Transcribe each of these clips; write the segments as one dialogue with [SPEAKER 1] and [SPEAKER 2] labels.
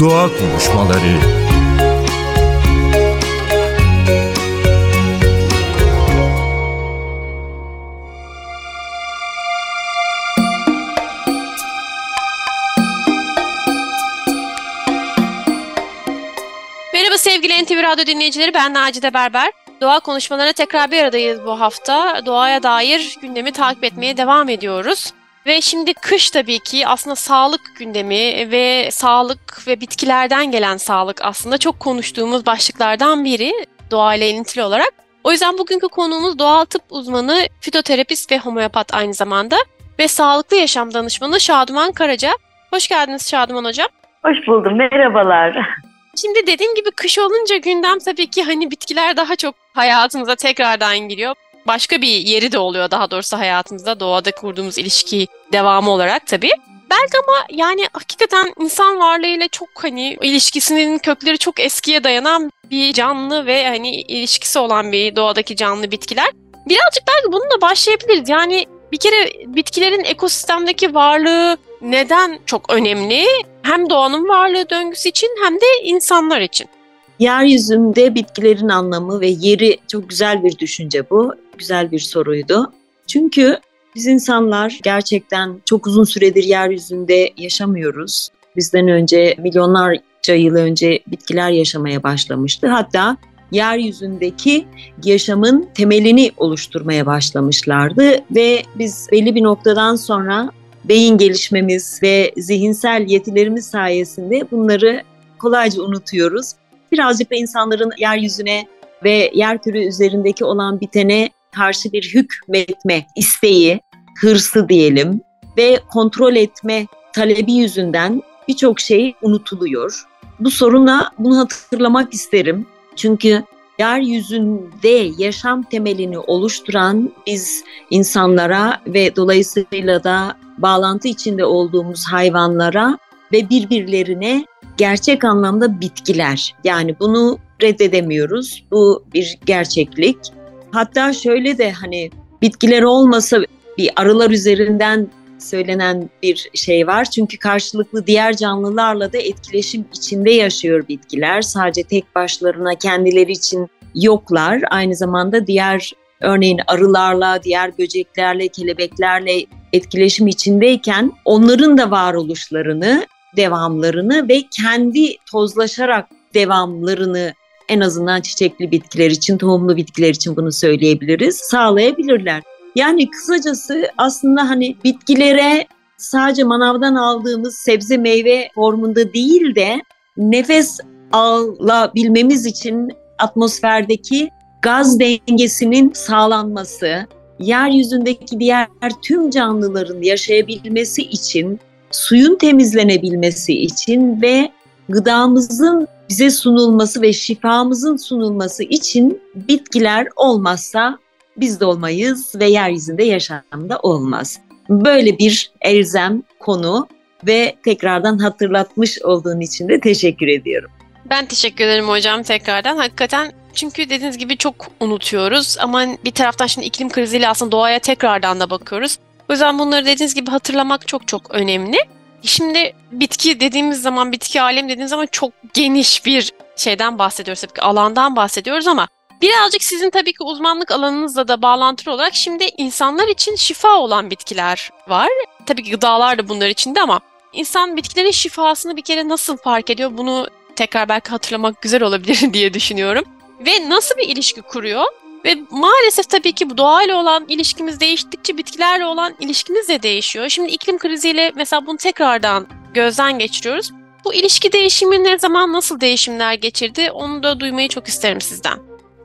[SPEAKER 1] Doğa Konuşmaları
[SPEAKER 2] Merhaba sevgili NTV Radyo dinleyicileri ben Nacide Berber. Doğa konuşmalarına tekrar bir aradayız bu hafta. Doğaya dair gündemi takip etmeye devam ediyoruz. Ve şimdi kış tabii ki aslında sağlık gündemi ve sağlık ve bitkilerden gelen sağlık aslında çok konuştuğumuz başlıklardan biri doğayla ilintili olarak. O yüzden bugünkü konuğumuz doğal tıp uzmanı, fitoterapist ve homeopat aynı zamanda ve sağlıklı yaşam danışmanı Şaduman Karaca. Hoş geldiniz Şaduman Hocam.
[SPEAKER 3] Hoş buldum, merhabalar.
[SPEAKER 2] Şimdi dediğim gibi kış olunca gündem tabii ki hani bitkiler daha çok hayatımıza tekrardan giriyor. Başka bir yeri de oluyor daha doğrusu hayatımızda doğada kurduğumuz ilişki devamı olarak tabii. Belki ama yani hakikaten insan varlığıyla çok hani ilişkisinin kökleri çok eskiye dayanan bir canlı ve hani ilişkisi olan bir doğadaki canlı bitkiler. Birazcık belki bununla başlayabiliriz. Yani bir kere bitkilerin ekosistemdeki varlığı neden çok önemli? Hem doğanın varlığı döngüsü için hem de insanlar için.
[SPEAKER 3] Yeryüzünde bitkilerin anlamı ve yeri çok güzel bir düşünce bu. Güzel bir soruydu. Çünkü biz insanlar gerçekten çok uzun süredir yeryüzünde yaşamıyoruz. Bizden önce milyonlarca yıl önce bitkiler yaşamaya başlamıştı. Hatta yeryüzündeki yaşamın temelini oluşturmaya başlamışlardı ve biz belli bir noktadan sonra beyin gelişmemiz ve zihinsel yetilerimiz sayesinde bunları kolayca unutuyoruz. Birazcık da insanların yeryüzüne ve yerküre üzerindeki olan bitene karşı bir hükmetme isteği, hırsı diyelim ve kontrol etme talebi yüzünden birçok şey unutuluyor. Bu sorunla bunu hatırlamak isterim. Çünkü yeryüzünde yaşam temelini oluşturan biz insanlara ve dolayısıyla da bağlantı içinde olduğumuz hayvanlara ve birbirlerine gerçek anlamda bitkiler. Yani bunu reddedemiyoruz. Bu bir gerçeklik. Hatta şöyle de hani bitkiler olmasa bir arılar üzerinden söylenen bir şey var. Çünkü karşılıklı diğer canlılarla da etkileşim içinde yaşıyor bitkiler. Sadece tek başlarına kendileri için yoklar. Aynı zamanda diğer örneğin arılarla, diğer böceklerle, kelebeklerle etkileşim içindeyken onların da varoluşlarını, devamlarını ve kendi tozlaşarak devamlarını en azından çiçekli bitkiler için, tohumlu bitkiler için bunu söyleyebiliriz, sağlayabilirler. Yani kısacası aslında hani bitkilere sadece manavdan aldığımız sebze meyve formunda değil de nefes alabilmemiz için atmosferdeki gaz dengesinin sağlanması, yeryüzündeki diğer tüm canlıların yaşayabilmesi için, suyun temizlenebilmesi için ve gıdamızın bize sunulması ve şifamızın sunulması için bitkiler olmazsa biz de olmayız ve yeryüzünde yaşam da olmaz. Böyle bir elzem konu ve tekrardan hatırlatmış olduğun için de teşekkür ediyorum.
[SPEAKER 2] Ben teşekkür ederim hocam tekrardan. Hakikaten çünkü dediğiniz gibi çok unutuyoruz ama bir taraftan şimdi iklim kriziyle aslında doğaya tekrardan da bakıyoruz. O yüzden bunları dediğiniz gibi hatırlamak çok çok önemli. Şimdi bitki dediğimiz zaman, bitki alem dediğimiz zaman çok geniş bir şeyden bahsediyoruz. Tabii ki alandan bahsediyoruz ama birazcık sizin tabii ki uzmanlık alanınızla da bağlantılı olarak şimdi insanlar için şifa olan bitkiler var. Tabii ki gıdalar da bunlar içinde ama insan bitkilerin şifasını bir kere nasıl fark ediyor bunu tekrar belki hatırlamak güzel olabilir diye düşünüyorum. Ve nasıl bir ilişki kuruyor? Ve maalesef tabii ki bu doğayla olan ilişkimiz değiştikçe bitkilerle olan ilişkimiz de değişiyor. Şimdi iklim kriziyle mesela bunu tekrardan gözden geçiriyoruz. Bu ilişki değişimi ne zaman nasıl değişimler geçirdi onu da duymayı çok isterim sizden.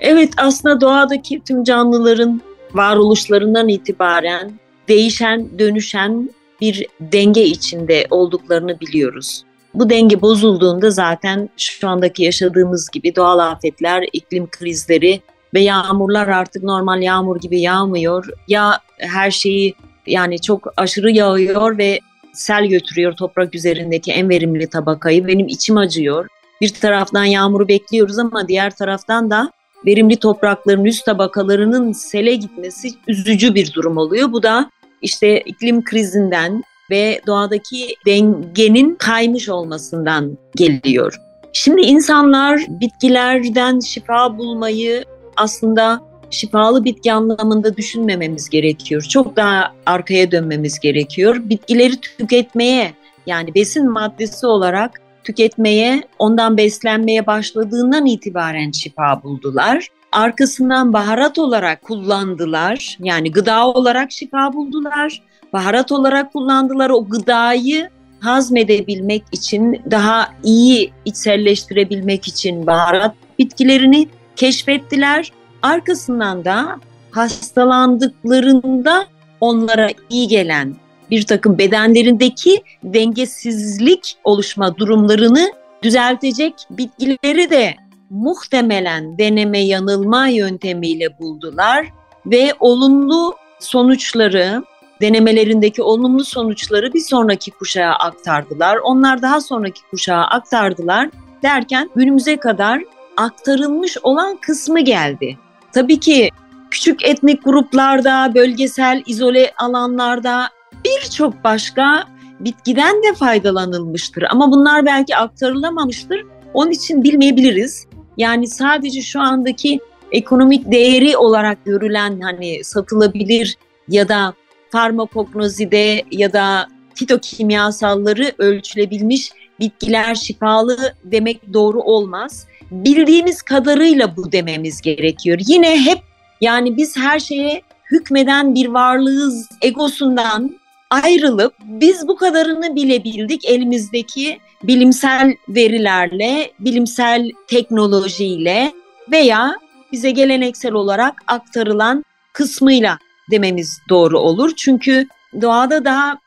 [SPEAKER 3] Evet aslında doğadaki tüm canlıların varoluşlarından itibaren değişen, dönüşen bir denge içinde olduklarını biliyoruz. Bu denge bozulduğunda zaten şu andaki yaşadığımız gibi doğal afetler, iklim krizleri ve yağmurlar artık normal yağmur gibi yağmıyor. Ya her şeyi yani çok aşırı yağıyor ve sel götürüyor toprak üzerindeki en verimli tabakayı. Benim içim acıyor. Bir taraftan yağmuru bekliyoruz ama diğer taraftan da verimli toprakların üst tabakalarının sele gitmesi üzücü bir durum oluyor. Bu da işte iklim krizinden ve doğadaki dengenin kaymış olmasından geliyor. Şimdi insanlar bitkilerden şifa bulmayı aslında şifalı bitki anlamında düşünmememiz gerekiyor. Çok daha arkaya dönmemiz gerekiyor. Bitkileri tüketmeye yani besin maddesi olarak tüketmeye, ondan beslenmeye başladığından itibaren şifa buldular. Arkasından baharat olarak kullandılar. Yani gıda olarak şifa buldular. Baharat olarak kullandılar. O gıdayı hazmedebilmek için, daha iyi içselleştirebilmek için baharat bitkilerini keşfettiler. Arkasından da hastalandıklarında onlara iyi gelen bir takım bedenlerindeki dengesizlik oluşma durumlarını düzeltecek bitkileri de muhtemelen deneme yanılma yöntemiyle buldular ve olumlu sonuçları denemelerindeki olumlu sonuçları bir sonraki kuşağa aktardılar. Onlar daha sonraki kuşağa aktardılar derken günümüze kadar aktarılmış olan kısmı geldi. Tabii ki küçük etnik gruplarda, bölgesel izole alanlarda birçok başka bitkiden de faydalanılmıştır. Ama bunlar belki aktarılamamıştır. Onun için bilmeyebiliriz. Yani sadece şu andaki ekonomik değeri olarak görülen hani satılabilir ya da farmakognozide ya da fitokimyasalları ölçülebilmiş bitkiler şifalı demek doğru olmaz. Bildiğimiz kadarıyla bu dememiz gerekiyor. Yine hep yani biz her şeye hükmeden bir varlığız egosundan ayrılıp biz bu kadarını bilebildik elimizdeki bilimsel verilerle, bilimsel teknolojiyle veya bize geleneksel olarak aktarılan kısmıyla dememiz doğru olur. Çünkü doğada daha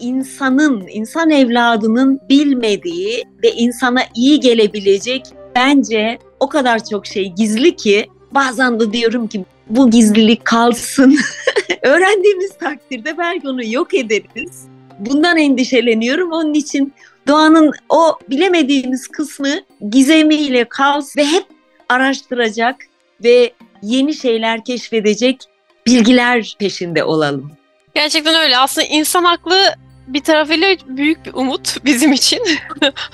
[SPEAKER 3] insanın, insan evladının bilmediği ve insana iyi gelebilecek bence o kadar çok şey gizli ki bazen de diyorum ki bu gizlilik kalsın. Öğrendiğimiz takdirde belki onu yok ederiz. Bundan endişeleniyorum. Onun için doğanın o bilemediğimiz kısmı gizemiyle kalsın ve hep araştıracak ve yeni şeyler keşfedecek bilgiler peşinde olalım.
[SPEAKER 2] Gerçekten öyle. Aslında insan aklı bir tarafıyla büyük bir umut bizim için.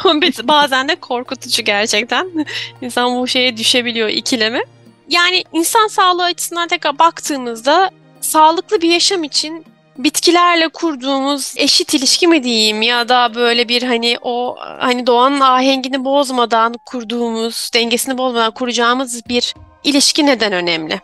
[SPEAKER 2] Bazen de korkutucu gerçekten. İnsan bu şeye düşebiliyor ikileme. Yani insan sağlığı açısından tekrar baktığımızda sağlıklı bir yaşam için bitkilerle kurduğumuz eşit ilişki mi diyeyim ya da böyle bir hani o hani doğanın ahengini bozmadan kurduğumuz, dengesini bozmadan kuracağımız bir ilişki neden önemli?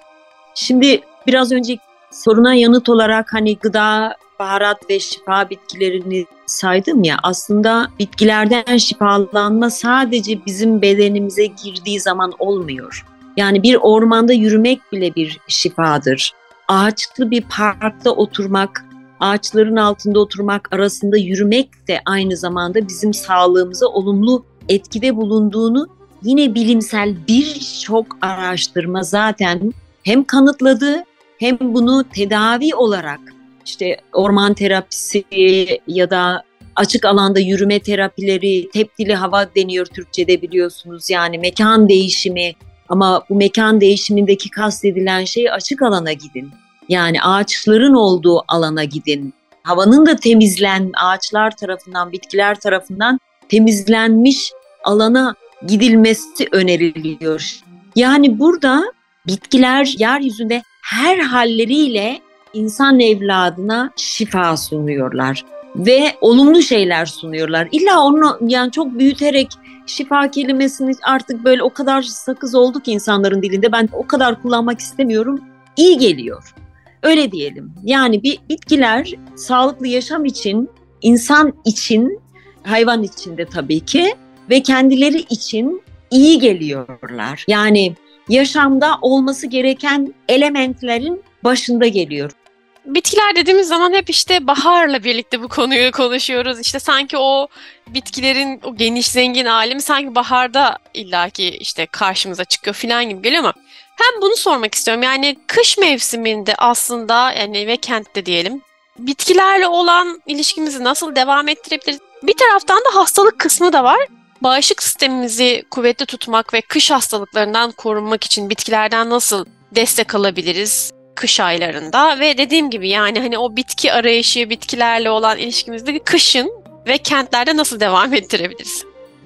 [SPEAKER 3] Şimdi biraz önce soruna yanıt olarak hani gıda, baharat ve şifa bitkilerini saydım ya aslında bitkilerden şifalanma sadece bizim bedenimize girdiği zaman olmuyor. Yani bir ormanda yürümek bile bir şifadır. Ağaçlı bir parkta oturmak, ağaçların altında oturmak arasında yürümek de aynı zamanda bizim sağlığımıza olumlu etkide bulunduğunu yine bilimsel birçok araştırma zaten hem kanıtladı hem bunu tedavi olarak işte orman terapisi ya da açık alanda yürüme terapileri, tepkili hava deniyor Türkçe'de biliyorsunuz. Yani mekan değişimi, ama bu mekan değişimindeki kastedilen şey açık alana gidin. Yani ağaçların olduğu alana gidin. Havanın da temizlen, ağaçlar tarafından, bitkiler tarafından temizlenmiş alana gidilmesi öneriliyor. Yani burada bitkiler yeryüzünde her halleriyle insan evladına şifa sunuyorlar ve olumlu şeyler sunuyorlar. İlla onu yani çok büyüterek şifa kelimesini artık böyle o kadar sakız oldu ki insanların dilinde ben o kadar kullanmak istemiyorum. İyi geliyor. Öyle diyelim. Yani bir bitkiler sağlıklı yaşam için, insan için, hayvan için de tabii ki ve kendileri için iyi geliyorlar. Yani yaşamda olması gereken elementlerin başında geliyor.
[SPEAKER 2] Bitkiler dediğimiz zaman hep işte baharla birlikte bu konuyu konuşuyoruz. İşte sanki o bitkilerin o geniş zengin alemi sanki baharda illaki işte karşımıza çıkıyor falan gibi geliyor ama hem bunu sormak istiyorum. Yani kış mevsiminde aslında yani ve kentte diyelim bitkilerle olan ilişkimizi nasıl devam ettirebiliriz? Bir taraftan da hastalık kısmı da var. Bağışıklık sistemimizi kuvvetli tutmak ve kış hastalıklarından korunmak için bitkilerden nasıl destek alabiliriz? Kış aylarında ve dediğim gibi yani hani o bitki arayışı, bitkilerle olan ilişkimizde kışın ve kentlerde nasıl devam ettirebiliriz?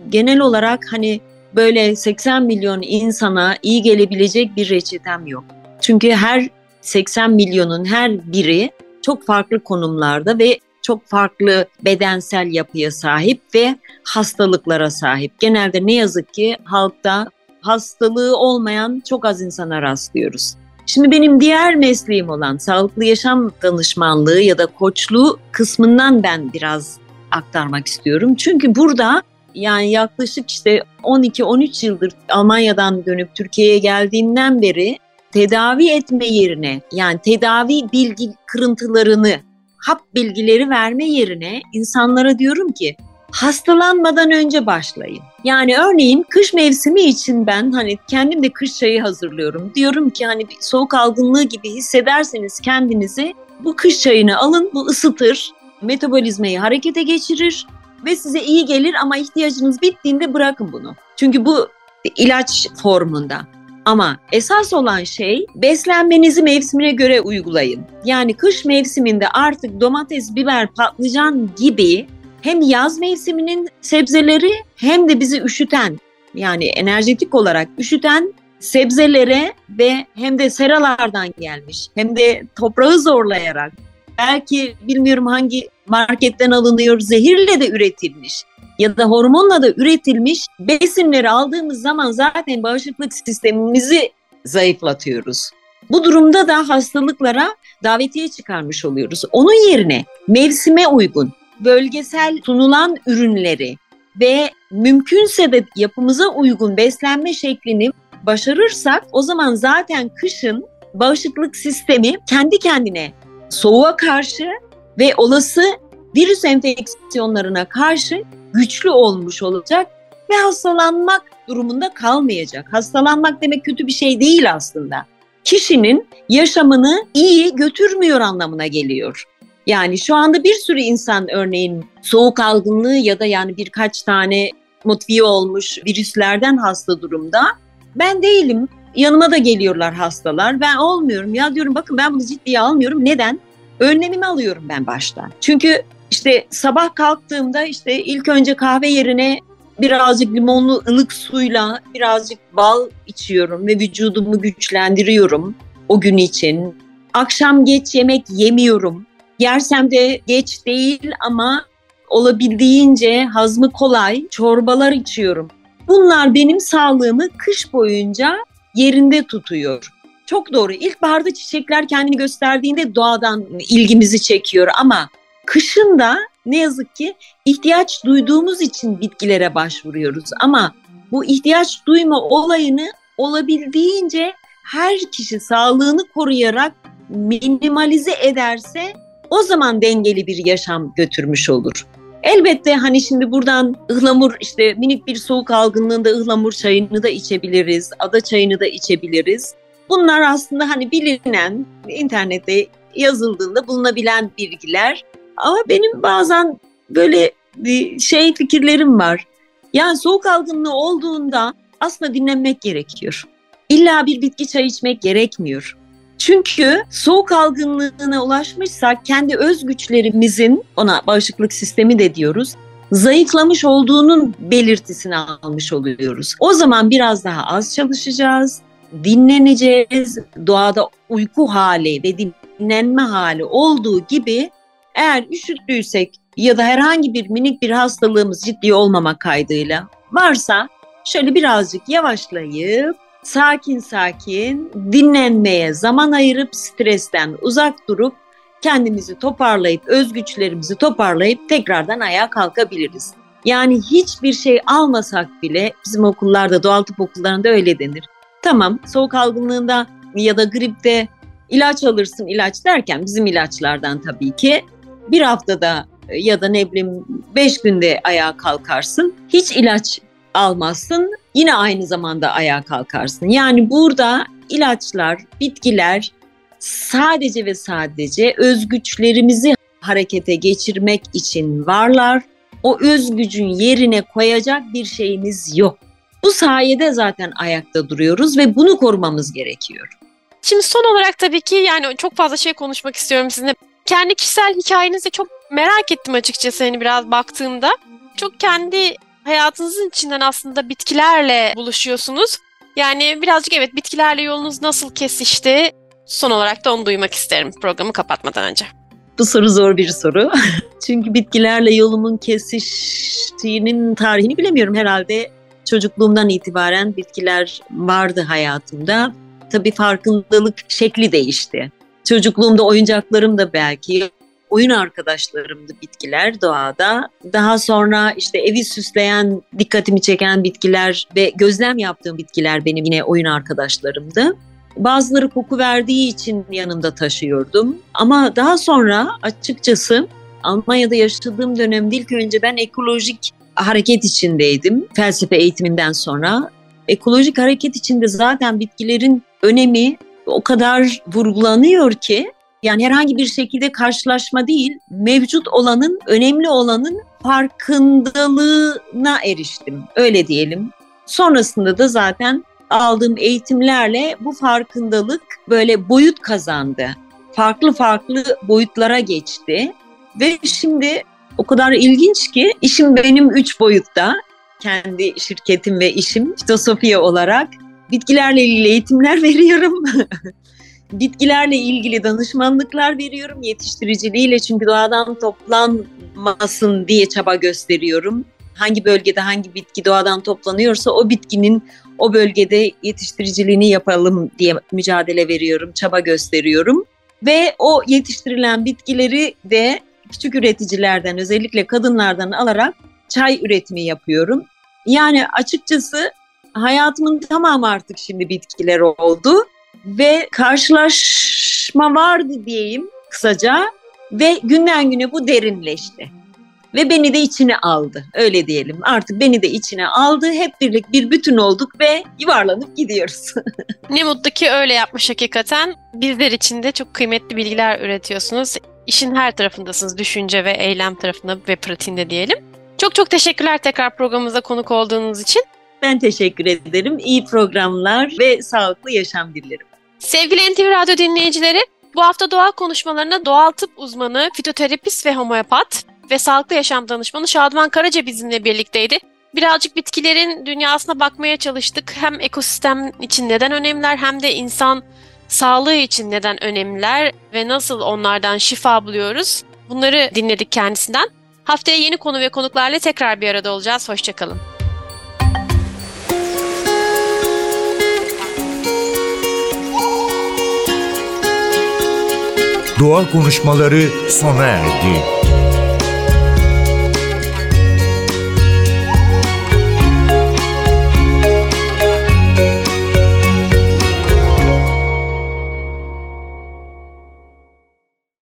[SPEAKER 3] Genel olarak hani böyle 80 milyon insana iyi gelebilecek bir reçetem yok. Çünkü her 80 milyonun her biri çok farklı konumlarda ve çok farklı bedensel yapıya sahip ve hastalıklara sahip. Genelde ne yazık ki halkta hastalığı olmayan çok az insana rastlıyoruz. Şimdi benim diğer mesleğim olan sağlıklı yaşam danışmanlığı ya da koçluğu kısmından ben biraz aktarmak istiyorum. Çünkü burada yani yaklaşık işte 12-13 yıldır Almanya'dan dönüp Türkiye'ye geldiğimden beri tedavi etme yerine yani tedavi bilgi kırıntılarını, hap bilgileri verme yerine insanlara diyorum ki hastalanmadan önce başlayın. Yani örneğin kış mevsimi için ben hani kendim de kış çayı hazırlıyorum. Diyorum ki hani bir soğuk algınlığı gibi hissederseniz kendinizi bu kış çayını alın, bu ısıtır, metabolizmayı harekete geçirir ve size iyi gelir ama ihtiyacınız bittiğinde bırakın bunu. Çünkü bu ilaç formunda. Ama esas olan şey beslenmenizi mevsimine göre uygulayın. Yani kış mevsiminde artık domates, biber, patlıcan gibi hem yaz mevsiminin sebzeleri hem de bizi üşüten yani enerjetik olarak üşüten sebzelere ve hem de seralardan gelmiş hem de toprağı zorlayarak belki bilmiyorum hangi marketten alınıyor zehirle de üretilmiş ya da hormonla da üretilmiş besinleri aldığımız zaman zaten bağışıklık sistemimizi zayıflatıyoruz. Bu durumda da hastalıklara davetiye çıkarmış oluyoruz. Onun yerine mevsime uygun, bölgesel sunulan ürünleri ve mümkünse de yapımıza uygun beslenme şeklini başarırsak o zaman zaten kışın bağışıklık sistemi kendi kendine soğuğa karşı ve olası virüs enfeksiyonlarına karşı güçlü olmuş olacak ve hastalanmak durumunda kalmayacak. Hastalanmak demek kötü bir şey değil aslında. Kişinin yaşamını iyi götürmüyor anlamına geliyor. Yani şu anda bir sürü insan örneğin soğuk algınlığı ya da yani birkaç tane motivi olmuş virüslerden hasta durumda. Ben değilim. Yanıma da geliyorlar hastalar. Ben olmuyorum. Ya diyorum bakın ben bunu ciddiye almıyorum. Neden? Önlemimi alıyorum ben baştan. Çünkü işte sabah kalktığımda işte ilk önce kahve yerine birazcık limonlu ılık suyla birazcık bal içiyorum ve vücudumu güçlendiriyorum o gün için. Akşam geç yemek yemiyorum. Yersem de geç değil ama olabildiğince hazmı kolay çorbalar içiyorum. Bunlar benim sağlığımı kış boyunca yerinde tutuyor. Çok doğru. İlkbaharda çiçekler kendini gösterdiğinde doğadan ilgimizi çekiyor ama kışın da ne yazık ki ihtiyaç duyduğumuz için bitkilere başvuruyoruz. Ama bu ihtiyaç duyma olayını olabildiğince her kişi sağlığını koruyarak minimalize ederse o zaman dengeli bir yaşam götürmüş olur. Elbette hani şimdi buradan ıhlamur işte minik bir soğuk algınlığında ıhlamur çayını da içebiliriz, ada çayını da içebiliriz. Bunlar aslında hani bilinen internette yazıldığında bulunabilen bilgiler. Ama benim bazen böyle bir şey fikirlerim var. Yani soğuk algınlığı olduğunda aslında dinlenmek gerekiyor. İlla bir bitki çayı içmek gerekmiyor. Çünkü soğuk algınlığına ulaşmışsak kendi öz güçlerimizin ona bağışıklık sistemi de diyoruz zayıflamış olduğunun belirtisini almış oluyoruz. O zaman biraz daha az çalışacağız, dinleneceğiz. Doğada uyku hali ve dinlenme hali olduğu gibi eğer üşüttüysek ya da herhangi bir minik bir hastalığımız ciddi olmamak kaydıyla varsa şöyle birazcık yavaşlayıp sakin sakin dinlenmeye zaman ayırıp stresten uzak durup kendimizi toparlayıp özgüçlerimizi toparlayıp tekrardan ayağa kalkabiliriz. Yani hiçbir şey almasak bile bizim okullarda doğal tıp okullarında öyle denir. Tamam soğuk algınlığında ya da gripte ilaç alırsın ilaç derken bizim ilaçlardan tabii ki bir haftada ya da ne bileyim beş günde ayağa kalkarsın. Hiç ilaç almazsın yine aynı zamanda ayağa kalkarsın. Yani burada ilaçlar, bitkiler sadece ve sadece özgüçlerimizi harekete geçirmek için varlar. O özgücün yerine koyacak bir şeyimiz yok. Bu sayede zaten ayakta duruyoruz ve bunu korumamız gerekiyor.
[SPEAKER 2] Şimdi son olarak tabii ki yani çok fazla şey konuşmak istiyorum sizinle. Kendi kişisel hikayenizi çok merak ettim açıkçası hani biraz baktığımda. Çok kendi hayatınızın içinden aslında bitkilerle buluşuyorsunuz. Yani birazcık evet bitkilerle yolunuz nasıl kesişti? Son olarak da onu duymak isterim programı kapatmadan önce.
[SPEAKER 3] Bu soru zor bir soru. Çünkü bitkilerle yolumun kesiştiğinin tarihini bilemiyorum herhalde. Çocukluğumdan itibaren bitkiler vardı hayatımda. Tabii farkındalık şekli değişti. Çocukluğumda oyuncaklarım da belki oyun arkadaşlarımdı bitkiler doğada. Daha sonra işte evi süsleyen, dikkatimi çeken bitkiler ve gözlem yaptığım bitkiler benim yine oyun arkadaşlarımdı. Bazıları koku verdiği için yanımda taşıyordum. Ama daha sonra açıkçası Almanya'da yaşadığım dönemde ilk önce ben ekolojik hareket içindeydim. Felsefe eğitiminden sonra. Ekolojik hareket içinde zaten bitkilerin önemi o kadar vurgulanıyor ki yani herhangi bir şekilde karşılaşma değil, mevcut olanın, önemli olanın farkındalığına eriştim. Öyle diyelim. Sonrasında da zaten aldığım eğitimlerle bu farkındalık böyle boyut kazandı. Farklı farklı boyutlara geçti. Ve şimdi o kadar ilginç ki işim benim üç boyutta. Kendi şirketim ve işim fitosofiye olarak bitkilerle ilgili eğitimler veriyorum. Bitkilerle ilgili danışmanlıklar veriyorum yetiştiriciliğiyle çünkü doğadan toplanmasın diye çaba gösteriyorum. Hangi bölgede hangi bitki doğadan toplanıyorsa o bitkinin o bölgede yetiştiriciliğini yapalım diye mücadele veriyorum, çaba gösteriyorum. Ve o yetiştirilen bitkileri de küçük üreticilerden özellikle kadınlardan alarak çay üretimi yapıyorum. Yani açıkçası hayatımın tamamı artık şimdi bitkiler oldu ve karşılaşma vardı diyeyim kısaca ve günden güne bu derinleşti. Ve beni de içine aldı. Öyle diyelim. Artık beni de içine aldı. Hep birlik bir bütün olduk ve yuvarlanıp gidiyoruz.
[SPEAKER 2] ne mutlu ki öyle yapmış hakikaten. Bizler için de çok kıymetli bilgiler üretiyorsunuz. İşin her tarafındasınız. Düşünce ve eylem tarafında ve pratiğinde diyelim. Çok çok teşekkürler tekrar programımıza konuk olduğunuz için.
[SPEAKER 3] Ben teşekkür ederim. İyi programlar ve sağlıklı yaşam dilerim.
[SPEAKER 2] Sevgili NTV Radyo dinleyicileri, bu hafta doğa konuşmalarına doğal tıp uzmanı, fitoterapist ve homeopat ve sağlıklı yaşam danışmanı Şaduman Karaca bizimle birlikteydi. Birazcık bitkilerin dünyasına bakmaya çalıştık. Hem ekosistem için neden önemliler hem de insan sağlığı için neden önemliler ve nasıl onlardan şifa buluyoruz. Bunları dinledik kendisinden. Haftaya yeni konu ve konuklarla tekrar bir arada olacağız. Hoşçakalın.
[SPEAKER 1] Doğa konuşmaları sona erdi.